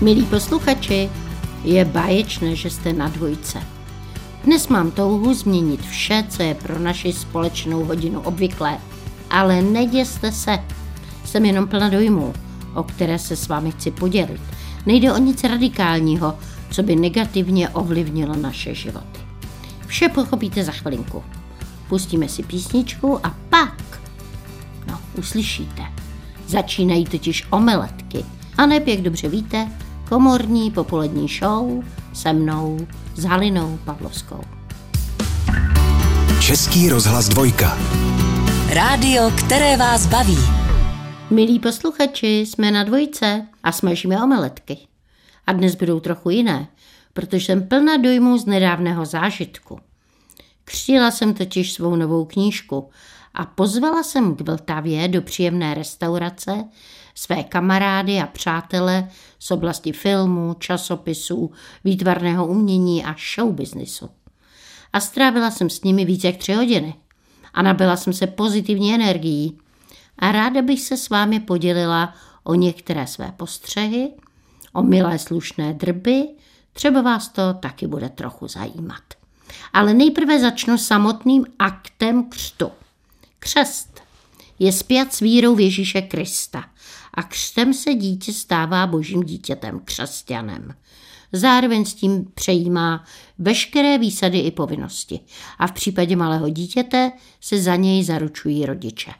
Milí posluchači, je báječné, že jste na dvojce. Dnes mám touhu změnit vše, co je pro naši společnou hodinu obvyklé. Ale neděste se, jsem jenom plna dojmů, o které se s vámi chci podělit. Nejde o nic radikálního, co by negativně ovlivnilo naše životy. Vše pochopíte za chvilinku. Pustíme si písničku a pak, no, uslyšíte. Začínají totiž omeletky. A neb, jak dobře víte, komorní popolední show se mnou, s Halinou Pavlovskou. Český rozhlas dvojka. Rádio, které vás baví. Milí posluchači, jsme na dvojce a smažíme omeletky. A dnes budou trochu jiné, protože jsem plná dojmů z nedávného zážitku. Křtila jsem totiž svou novou knížku a pozvala jsem k Vltavě do příjemné restaurace své kamarády a přátele z oblasti filmu, časopisů, výtvarného umění a showbiznisu. A strávila jsem s nimi více jak tři hodiny a nabila jsem se pozitivní energií a ráda bych se s vámi podělila o některé své postřehy, o milé slušné drby, třeba vás to taky bude trochu zajímat. Ale nejprve začnu samotným aktem křtu. Křest je zpět s vírou v Ježíše Krista a křtem se dítě stává božím dítětem, křesťanem. Zároveň s tím přejímá veškeré výsady i povinnosti a v případě malého dítěte se za něj zaručují rodiče.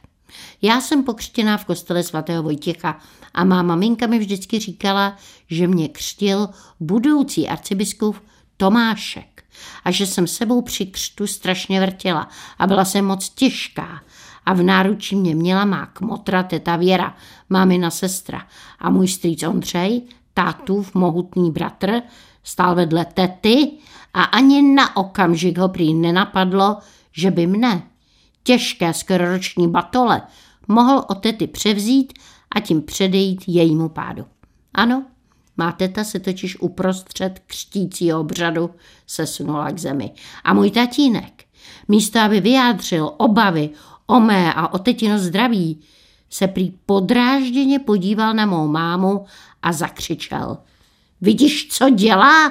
Já jsem pokřtěná v kostele svatého Vojtěcha a má maminka mi vždycky říkala, že mě křtil budoucí arcibiskup Tomášek a že jsem sebou při křtu strašně vrtěla a byla jsem moc těžká a v náručí mě měla má kmotra teta Věra, mámina sestra a můj strýc Ondřej, tátův mohutný bratr, stál vedle tety a ani na okamžik ho prý nenapadlo, že by mne, těžké skororoční batole, mohl o tety převzít a tím předejít jejímu pádu. Ano, má teta se totiž uprostřed křtícího obřadu sesunula k zemi. A můj tatínek, místo aby vyjádřil obavy o mé a o tetino zdraví, se prý podrážděně podíval na mou mámu a zakřičel. Vidíš, co dělá?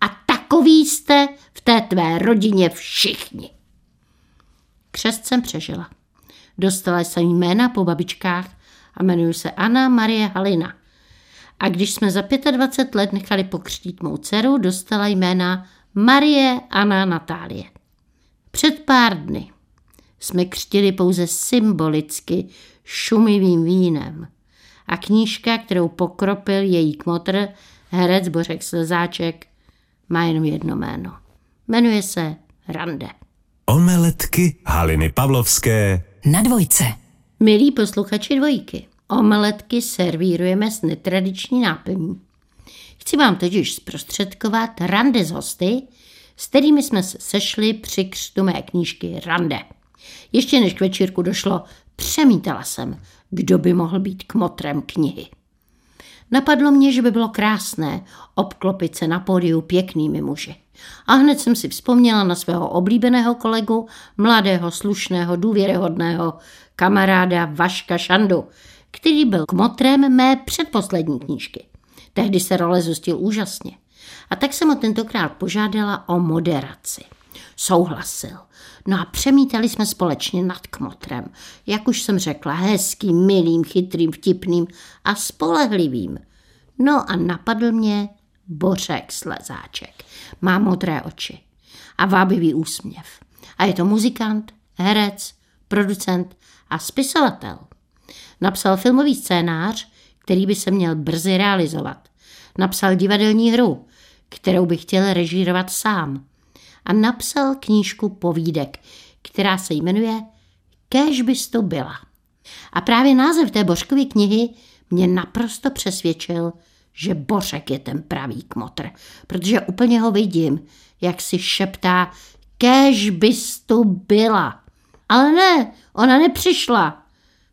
A takový jste v té tvé rodině všichni. Křest jsem přežila. Dostala jsem jména po babičkách a jmenuji se Anna Marie Halina. A když jsme za 25 let nechali pokřtít mou dceru, dostala jména Marie Anna Natálie. Před pár dny jsme křtili pouze symbolicky šumivým vínem. A knížka, kterou pokropil její kmotr, herec Bořek Slzáček, má jenom jedno jméno. Jmenuje se Rande. Omeletky Haliny Pavlovské Na dvojce. Milí posluchači dvojky, omeletky servírujeme s netradiční náplní. Chci vám totiž zprostředkovat rande z hosty, s kterými jsme se sešli při křtu mé knížky Rande. Ještě než k večírku došlo, přemítala jsem, kdo by mohl být kmotrem knihy. Napadlo mě, že by bylo krásné obklopit se na pódiu pěknými muži. A hned jsem si vzpomněla na svého oblíbeného kolegu, mladého, slušného, důvěryhodného kamaráda Vaška Šandu, který byl kmotrem mé předposlední knížky. Tehdy se role zostil úžasně. A tak jsem ho tentokrát požádala o moderaci. Souhlasil. No a přemítali jsme společně nad kmotrem. Jak už jsem řekla, hezkým, milým, chytrým, vtipným a spolehlivým. No a napadl mě Bořek Slezáček. Má modré oči a vábivý úsměv. A je to muzikant, herec, producent a spisovatel. Napsal filmový scénář, který by se měl brzy realizovat. Napsal divadelní hru, kterou by chtěl režírovat sám. A napsal knížku povídek, která se jmenuje Kéž bys to byla. A právě název té Bořkovy knihy mě naprosto přesvědčil, že Bořek je ten pravý kmotr, protože úplně ho vidím, jak si šeptá, kéž bys tu byla. Ale ne, ona nepřišla.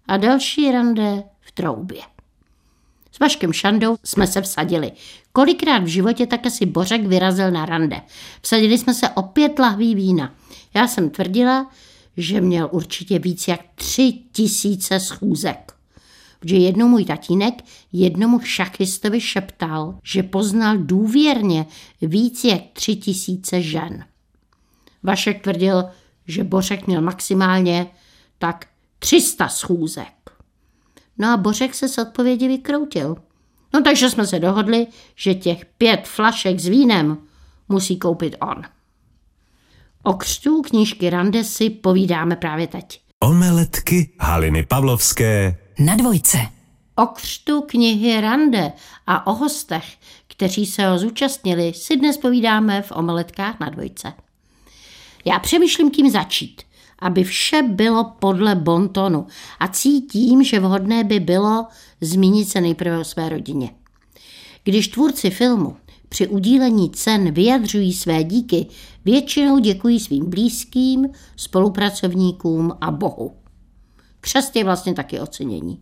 A další rande v troubě. S Vaškem Šandou jsme se vsadili. Kolikrát v životě tak asi Bořek vyrazil na rande. Vsadili jsme se o pět lahví vína. Já jsem tvrdila, že měl určitě víc jak tři tisíce schůzek. že jednou můj tatínek jednomu šachistovi šeptal, že poznal důvěrně víc jak tři tisíce žen. Vašek tvrdil, že Bořek měl maximálně tak 300 schůzek. No a Bořek se s odpovědi vykroutil. No takže jsme se dohodli, že těch pět flašek s vínem musí koupit on. O křtu knížky Rande si povídáme právě teď. Omeletky Haliny Pavlovské. Na dvojce. O křtu knihy Rande a o hostech, kteří se ho zúčastnili, si dnes povídáme v Omeletkách na dvojce. Já přemýšlím, kým začít, aby vše bylo podle bontonu a cítím, že vhodné by bylo zmínit se nejprve o své rodině. Když tvůrci filmu při udílení cen vyjadřují své díky, většinou děkují svým blízkým, spolupracovníkům a Bohu. Křest je vlastně taky ocenění.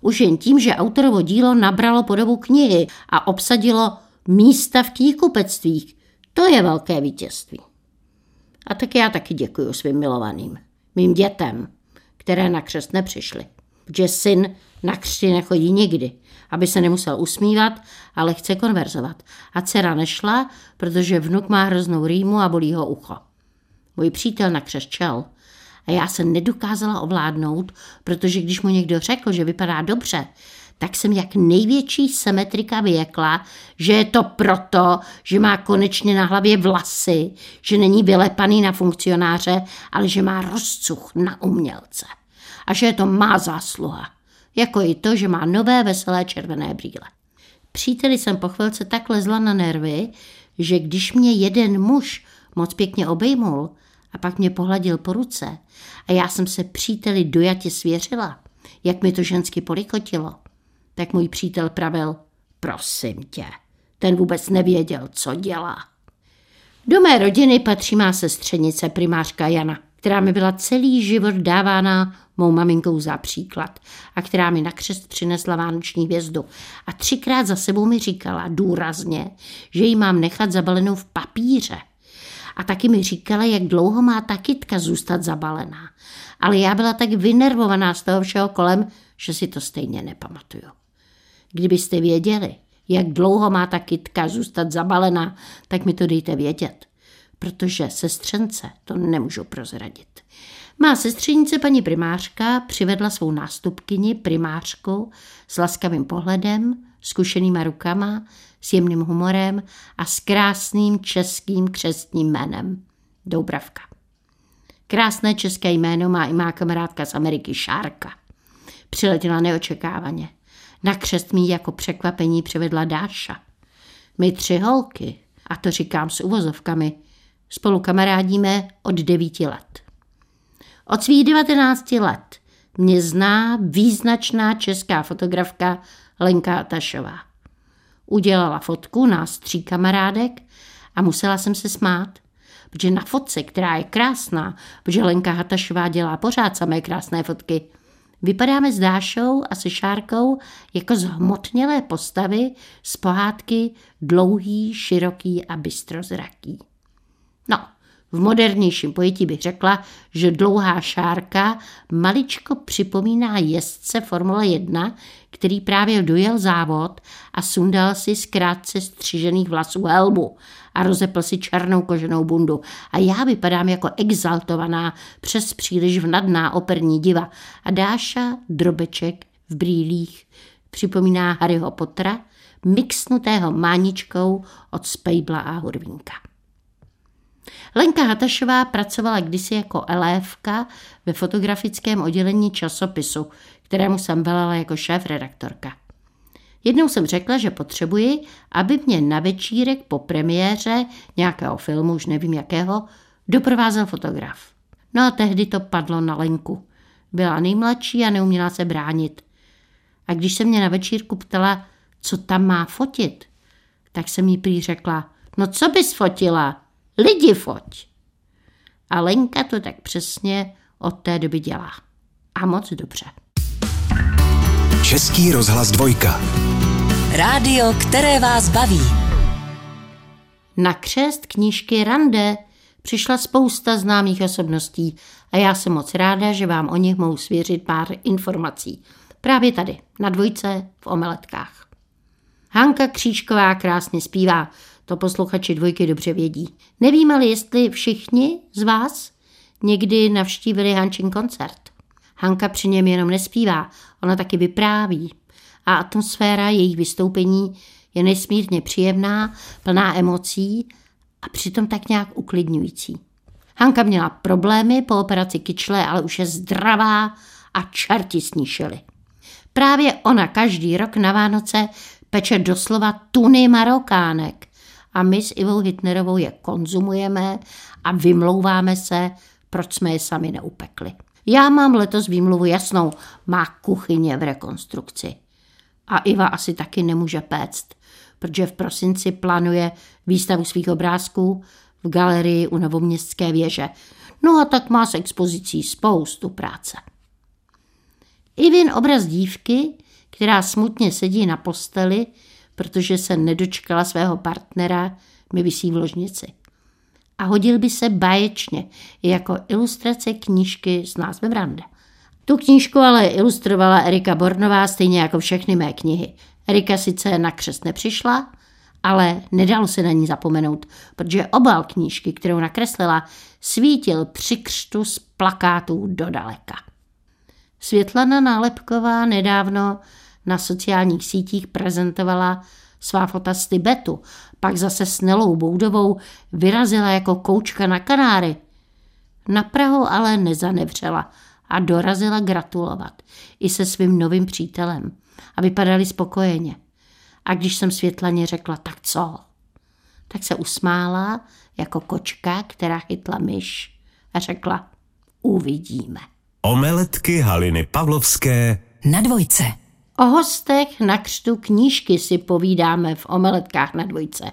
Už jen tím, že autorovo dílo nabralo podobu knihy a obsadilo místa v knihkupectvích, to je velké vítězství. A tak já taky děkuji svým milovaným, mým dětem, které na křest nepřišly. Protože syn na křti nechodí nikdy, aby se nemusel usmívat, ale chce konverzovat. A dcera nešla, protože vnuk má hroznou rýmu a bolí ho ucho. Můj přítel na křest čel a já se nedokázala ovládnout, protože když mu někdo řekl, že vypadá dobře, tak jsem jak největší symetrika vyjekla, že je to proto, že má konečně na hlavě vlasy, že není vylepaný na funkcionáře, ale že má rozcuch na umělce. A že je to má zásluha. Jako i to, že má nové veselé červené brýle. Příteli jsem po chvilce tak lezla na nervy, že když mě jeden muž moc pěkně obejmul a pak mě pohladil po ruce a já jsem se příteli dojatě svěřila, jak mi to žensky polikotilo, tak můj přítel pravil, prosím tě, ten vůbec nevěděl, co dělá. Do mé rodiny patří má sestřenice primářka Jana, která mi byla celý život dávána mou maminkou za příklad a která mi na křest přinesla vánoční hvězdu. A třikrát za sebou mi říkala důrazně, že ji mám nechat zabalenou v papíře. A taky mi říkala, jak dlouho má ta kytka zůstat zabalená. Ale já byla tak vynervovaná z toho všeho kolem, že si to stejně nepamatuju. Kdybyste věděli, jak dlouho má ta kytka zůstat zabalená, tak mi to dejte vědět, protože sestřence to nemůžu prozradit. Má sestřenice paní primářka přivedla svou nástupkyni primářku s laskavým pohledem, zkušenýma rukama, s jemným humorem a s krásným českým křestním jménem. Doubravka. Krásné české jméno má i má kamarádka z Ameriky Šárka. Přiletěla neočekávaně. Na křest mi jako překvapení přivedla Dáša. My tři holky, a to říkám s uvozovkami, spolu kamarádíme od devíti let. Od svých 19 let mě zná význačná česká fotografka Lenka Atašová. Udělala fotku nás tří kamarádek a musela jsem se smát, protože na fotce, která je krásná, protože Lenka Hatašová dělá pořád samé krásné fotky, vypadáme s Dášou a se Šárkou jako zhmotnělé postavy z pohádky dlouhý, široký a bystrozraký. No, v modernějším pojetí bych řekla, že dlouhá šárka maličko připomíná jezdce Formule 1, který právě dojel závod a sundal si z krátce střižených vlasů helmu a rozepl si černou koženou bundu. A já vypadám jako exaltovaná, přes příliš vnadná operní diva. A Dáša, drobeček v brýlích, připomíná Harryho Pottera, mixnutého máničkou od Spejbla a Hurvínka. Lenka Hatašová pracovala kdysi jako elévka ve fotografickém oddělení časopisu, kterému jsem velela jako šéf-redaktorka. Jednou jsem řekla, že potřebuji, aby mě na večírek po premiéře nějakého filmu, už nevím jakého, doprovázel fotograf. No a tehdy to padlo na Lenku. Byla nejmladší a neuměla se bránit. A když se mě na večírku ptala, co tam má fotit, tak jsem jí prý řekla, no co bys fotila? Lidi foť. A Lenka to tak přesně od té doby dělá. A moc dobře. Český rozhlas dvojka. Rádio, které vás baví. Na křest knížky Rande přišla spousta známých osobností a já jsem moc ráda, že vám o nich mohu svěřit pár informací. Právě tady, na dvojce v omeletkách. Hanka Křížková krásně zpívá, to posluchači dvojky dobře vědí. Nevím ale, jestli všichni z vás někdy navštívili Hančin koncert. Hanka při něm jenom nespívá, ona taky vypráví. A atmosféra jejich vystoupení je nesmírně příjemná, plná emocí a přitom tak nějak uklidňující. Hanka měla problémy po operaci kyčle, ale už je zdravá a čerti sníšili. Právě ona každý rok na Vánoce peče doslova tuny marokánek a my s Ivou Hitnerovou je konzumujeme a vymlouváme se, proč jsme je sami neupekli. Já mám letos výmluvu jasnou, má kuchyně v rekonstrukci. A Iva asi taky nemůže péct, protože v prosinci plánuje výstavu svých obrázků v galerii u Novoměstské věže. No a tak má s expozicí spoustu práce. Ivin obraz dívky, která smutně sedí na posteli, protože se nedočkala svého partnera, mi vysí v ložnici. A hodil by se báječně, jako ilustrace knížky s názvem Rande. Tu knížku ale ilustrovala Erika Bornová stejně jako všechny mé knihy. Erika sice na křest nepřišla, ale nedalo se na ní zapomenout, protože obal knížky, kterou nakreslila, svítil při křtu z plakátů do daleka. Světlana Nálepková nedávno na sociálních sítích prezentovala svá fota z Tibetu, pak zase s Nelou Boudovou vyrazila jako koučka na Kanáry. Na Prahu ale nezanevřela a dorazila gratulovat i se svým novým přítelem a vypadali spokojeně. A když jsem Světlaně řekla, tak co? Tak se usmála jako kočka, která chytla myš a řekla, uvidíme. Omeletky Haliny Pavlovské Na dvojce. O hostech na křtu knížky si povídáme v omeletkách na dvojce.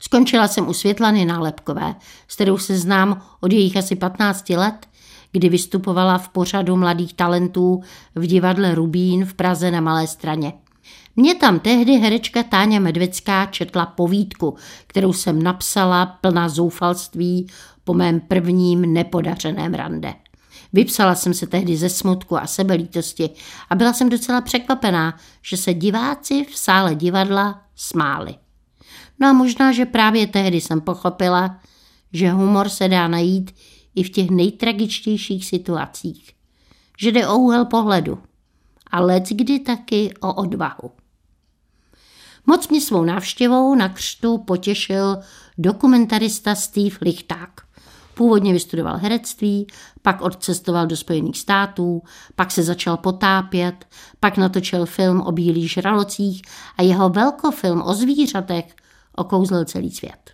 Skončila jsem u Světlany Nálepkové, s kterou se znám od jejich asi 15 let, kdy vystupovala v pořadu mladých talentů v divadle Rubín v Praze na Malé straně. Mě tam tehdy herečka Táňa Medvecká četla povídku, kterou jsem napsala plná zoufalství po mém prvním nepodařeném rande. Vypsala jsem se tehdy ze smutku a sebelítosti a byla jsem docela překvapená, že se diváci v sále divadla smáli. No a možná, že právě tehdy jsem pochopila, že humor se dá najít i v těch nejtragičtějších situacích. Že jde o úhel pohledu a let kdy taky o odvahu. Moc mě svou návštěvou na křtu potěšil dokumentarista Steve Lichták. Původně vystudoval herectví, pak odcestoval do Spojených států, pak se začal potápět, pak natočil film o bílých žralocích a jeho velkofilm o zvířatech okouzlil celý svět.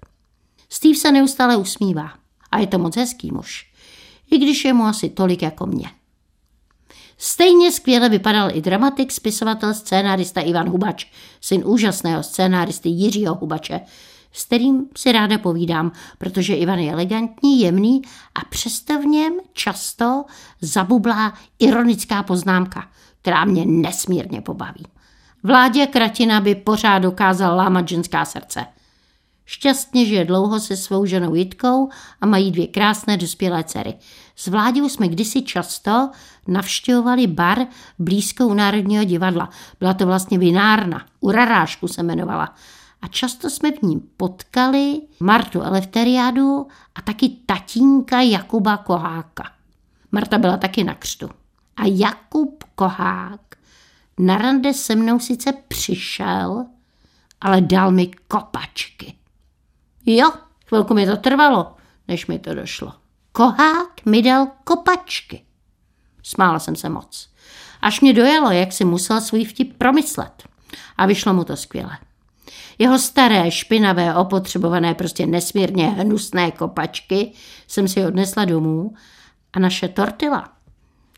Steve se neustále usmívá a je to moc hezký muž, i když je mu asi tolik jako mě. Stejně skvěle vypadal i dramatik, spisovatel, scénárista Ivan Hubač, syn úžasného scénáristy Jiřího Hubače, s kterým si ráda povídám, protože Ivan je elegantní, jemný a přesto v něm často zabublá ironická poznámka, která mě nesmírně pobaví. Vládě Kratina by pořád dokázal lámat ženská srdce. Šťastně žije dlouho se svou ženou Jitkou a mají dvě krásné dospělé dcery. S Vláďou jsme kdysi často navštěvovali bar blízkou Národního divadla. Byla to vlastně vinárna. U Rarášku se jmenovala a často jsme v ní potkali Martu Elefteriádu a taky tatínka Jakuba Koháka. Marta byla taky na křtu. A Jakub Kohák na rande se mnou sice přišel, ale dal mi kopačky. Jo, chvilku mi to trvalo, než mi to došlo. Kohák mi dal kopačky. Smála jsem se moc. Až mě dojalo, jak si musel svůj vtip promyslet. A vyšlo mu to skvěle. Jeho staré, špinavé, opotřebované, prostě nesmírně hnusné kopačky jsem si odnesla domů a naše tortila,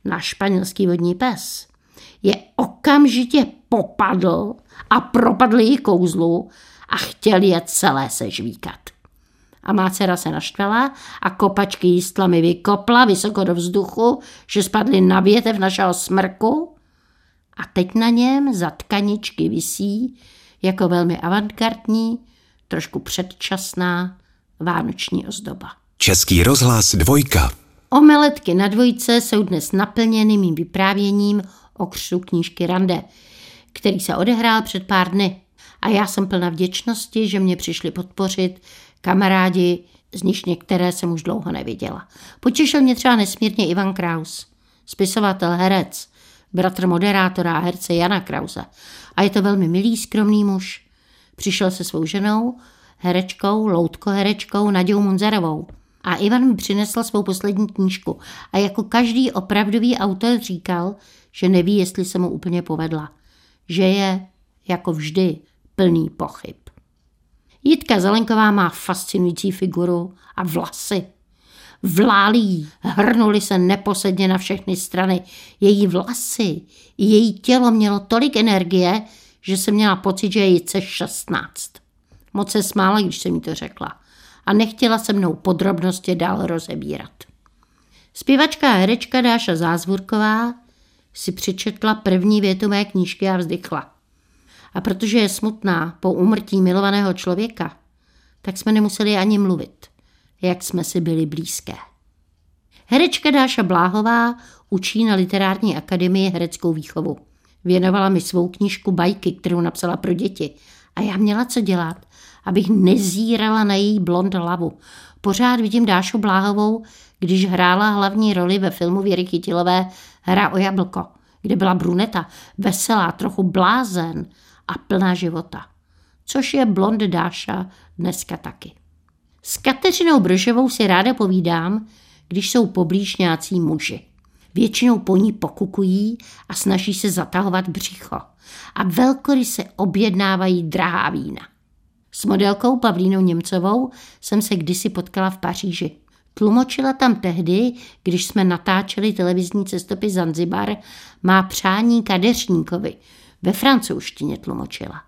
náš španělský vodní pes, je okamžitě popadl a propadl jí kouzlu a chtěl je celé sežvíkat. A má dcera se naštvala a kopačky jí stlamy vykopla vysoko do vzduchu, že spadly na větev našeho smrku a teď na něm za tkaničky visí jako velmi avantgardní, trošku předčasná vánoční ozdoba. Český rozhlas dvojka. Omeletky na dvojce jsou dnes naplněny mým vyprávěním o křtu knížky Rande, který se odehrál před pár dny. A já jsem plna vděčnosti, že mě přišli podpořit kamarádi, z nich některé jsem už dlouho neviděla. Potěšil mě třeba nesmírně Ivan Kraus, spisovatel, herec, bratr moderátora a herce Jana Krause. A je to velmi milý, skromný muž. Přišel se svou ženou, herečkou, loutko-herečkou Nadějou Munzerovou. A Ivan mi přinesl svou poslední knížku a jako každý opravdový autor říkal, že neví, jestli se mu úplně povedla. Že je, jako vždy, plný pochyb. Jitka Zelenková má fascinující figuru a vlasy. Vlálí, hrnuli se neposedně na všechny strany. Její vlasy, její tělo mělo tolik energie, že jsem měla pocit, že je jice 16. Moc se smála, když jsem mi to řekla. A nechtěla se mnou podrobnosti dál rozebírat. Zpěvačka a herečka Dáša Zázvorková si přečetla první větu mé knížky a vzdychla. A protože je smutná po úmrtí milovaného člověka, tak jsme nemuseli ani mluvit, jak jsme si byli blízké. Herečka Dáša Bláhová učí na Literární akademii hereckou výchovu. Věnovala mi svou knížku Bajky, kterou napsala pro děti. A já měla co dělat, abych nezírala na její blond hlavu. Pořád vidím Dášu Bláhovou, když hrála hlavní roli ve filmu Věry Chytilové Hra o jablko, kde byla bruneta, veselá, trochu blázen a plná života. Což je blond Dáša dneska taky. S Kateřinou Bržovou si ráda povídám, když jsou poblíž nějací muži. Většinou po ní pokukují a snaží se zatahovat břicho. A velkory se objednávají drahá vína. S modelkou Pavlínou Němcovou jsem se kdysi potkala v Paříži. Tlumočila tam tehdy, když jsme natáčeli televizní cestopis Zanzibar, má přání kadeřníkovi. Ve francouzštině tlumočila.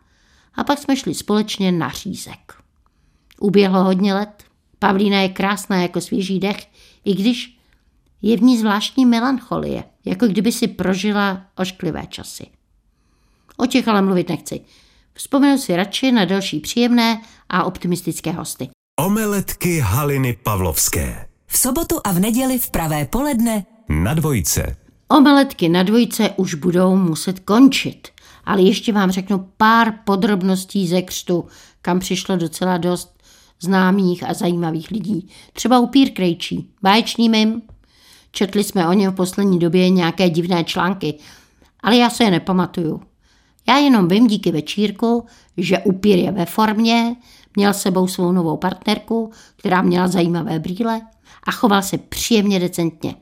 A pak jsme šli společně na řízek. Uběhlo hodně let. Pavlína je krásná jako svěží dech, i když je v ní zvláštní melancholie, jako kdyby si prožila ošklivé časy. O těch ale mluvit nechci. Vzpomenu si radši na další příjemné a optimistické hosty. Omeletky Haliny Pavlovské. V sobotu a v neděli v pravé poledne Na dvojce. Omeletky na dvojce už budou muset končit, ale ještě vám řeknu pár podrobností ze křtu, kam přišlo docela dost známých a zajímavých lidí. Třeba upír Krejčí, báječný mim. Četli jsme o něm v poslední době nějaké divné články, ale já se je nepamatuju. Já jenom vím díky večírku, že upír je ve formě, měl sebou svou novou partnerku, která měla zajímavé brýle a choval se příjemně decentně.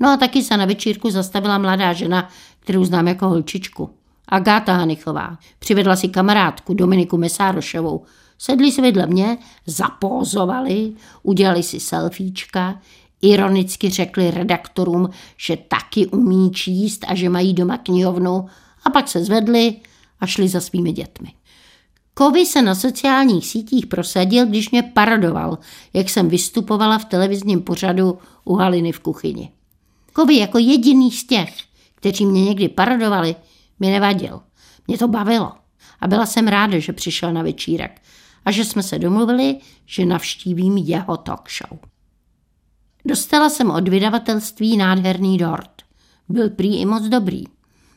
No a taky se na večírku zastavila mladá žena, kterou znám jako holčičku. Agáta Hanichová. Přivedla si kamarádku Dominiku Mesárošovou. Sedli si vedle mě, zapózovali, udělali si selfiečka, ironicky řekli redaktorům, že taky umí číst a že mají doma knihovnu a pak se zvedli a šli za svými dětmi. Kovy se na sociálních sítích prosadil, když mě parodoval, jak jsem vystupovala v televizním pořadu u Haliny v kuchyni. Kovy jako jediný z těch, kteří mě někdy parodovali, mi nevadil. Mě to bavilo. A byla jsem ráda, že přišel na večírek a že jsme se domluvili, že navštívím jeho talk show. Dostala jsem od vydavatelství nádherný dort. Byl prý i moc dobrý.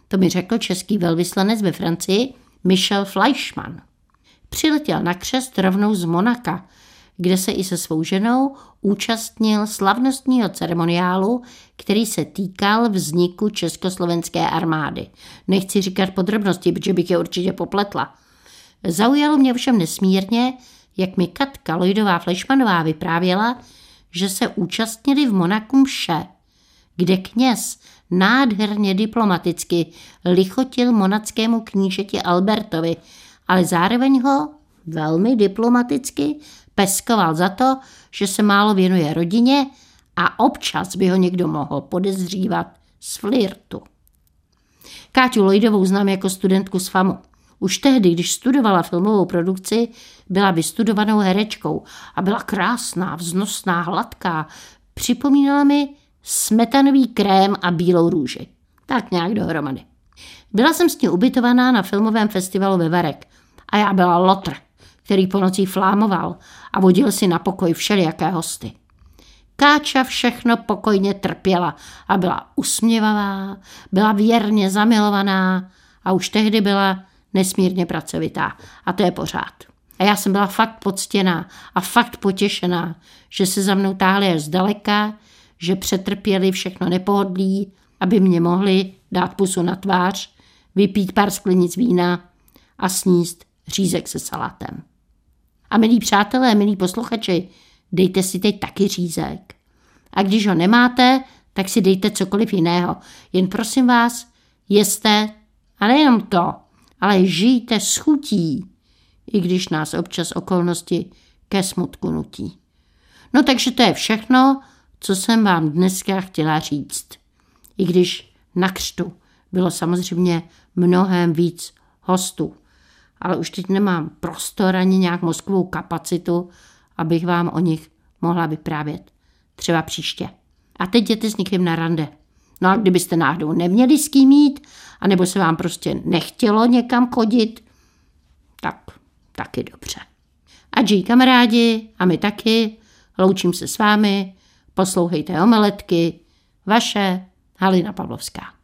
To mi řekl český velvyslanec ve Francii Michel Fleischmann. Přiletěl na křest rovnou z Monaka, kde se i se svou ženou účastnil slavnostního ceremoniálu, který se týkal vzniku Československé armády. Nechci říkat podrobnosti, protože bych je určitě popletla. Zaujalo mě všem nesmírně, jak mi Katka Lojdová Flešmanová vyprávěla, že se účastnili v Monaku mše, kde kněz nádherně diplomaticky lichotil monackému knížeti Albertovi, ale zároveň ho velmi diplomaticky peskoval za to, že se málo věnuje rodině a občas by ho někdo mohl podezřívat z flirtu. Káťu Lojdovou znám jako studentku z FAMu. Už tehdy, když studovala filmovou produkci, byla vystudovanou herečkou a byla krásná, vznosná, hladká. Připomínala mi smetanový krém a bílou růži. Tak nějak dohromady. Byla jsem s ní ubytovaná na filmovém festivalu ve Varek a já byla lotr, který po nocí flámoval a vodil si na pokoj všelijaké hosty. Káča všechno pokojně trpěla a byla usměvavá, byla věrně zamilovaná a už tehdy byla nesmírně pracovitá. A to je pořád. A já jsem byla fakt poctěná a fakt potěšená, že se za mnou táhli až zdaleka, že přetrpěli všechno nepohodlí, aby mě mohli dát pusu na tvář, vypít pár sklenic vína a sníst řízek se salátem. A milí přátelé, milí posluchači, dejte si teď taky řízek. A když ho nemáte, tak si dejte cokoliv jiného. Jen prosím vás, jeste, a nejenom to, ale žijte s chutí, i když nás občas okolnosti ke smutku nutí. No takže to je všechno, co jsem vám dneska chtěla říct. I když na křtu bylo samozřejmě mnohem víc hostů. Ale už teď nemám prostor ani nějak mozkovou kapacitu, abych vám o nich mohla vyprávět. Třeba příště. A teď jděte s někým na rande. No a kdybyste náhodou neměli s kým jít, anebo se vám prostě nechtělo někam chodit, tak taky dobře. A dží kamarádi, a my taky, loučím se s vámi, poslouchejte omeletky, vaše Halina Pavlovská.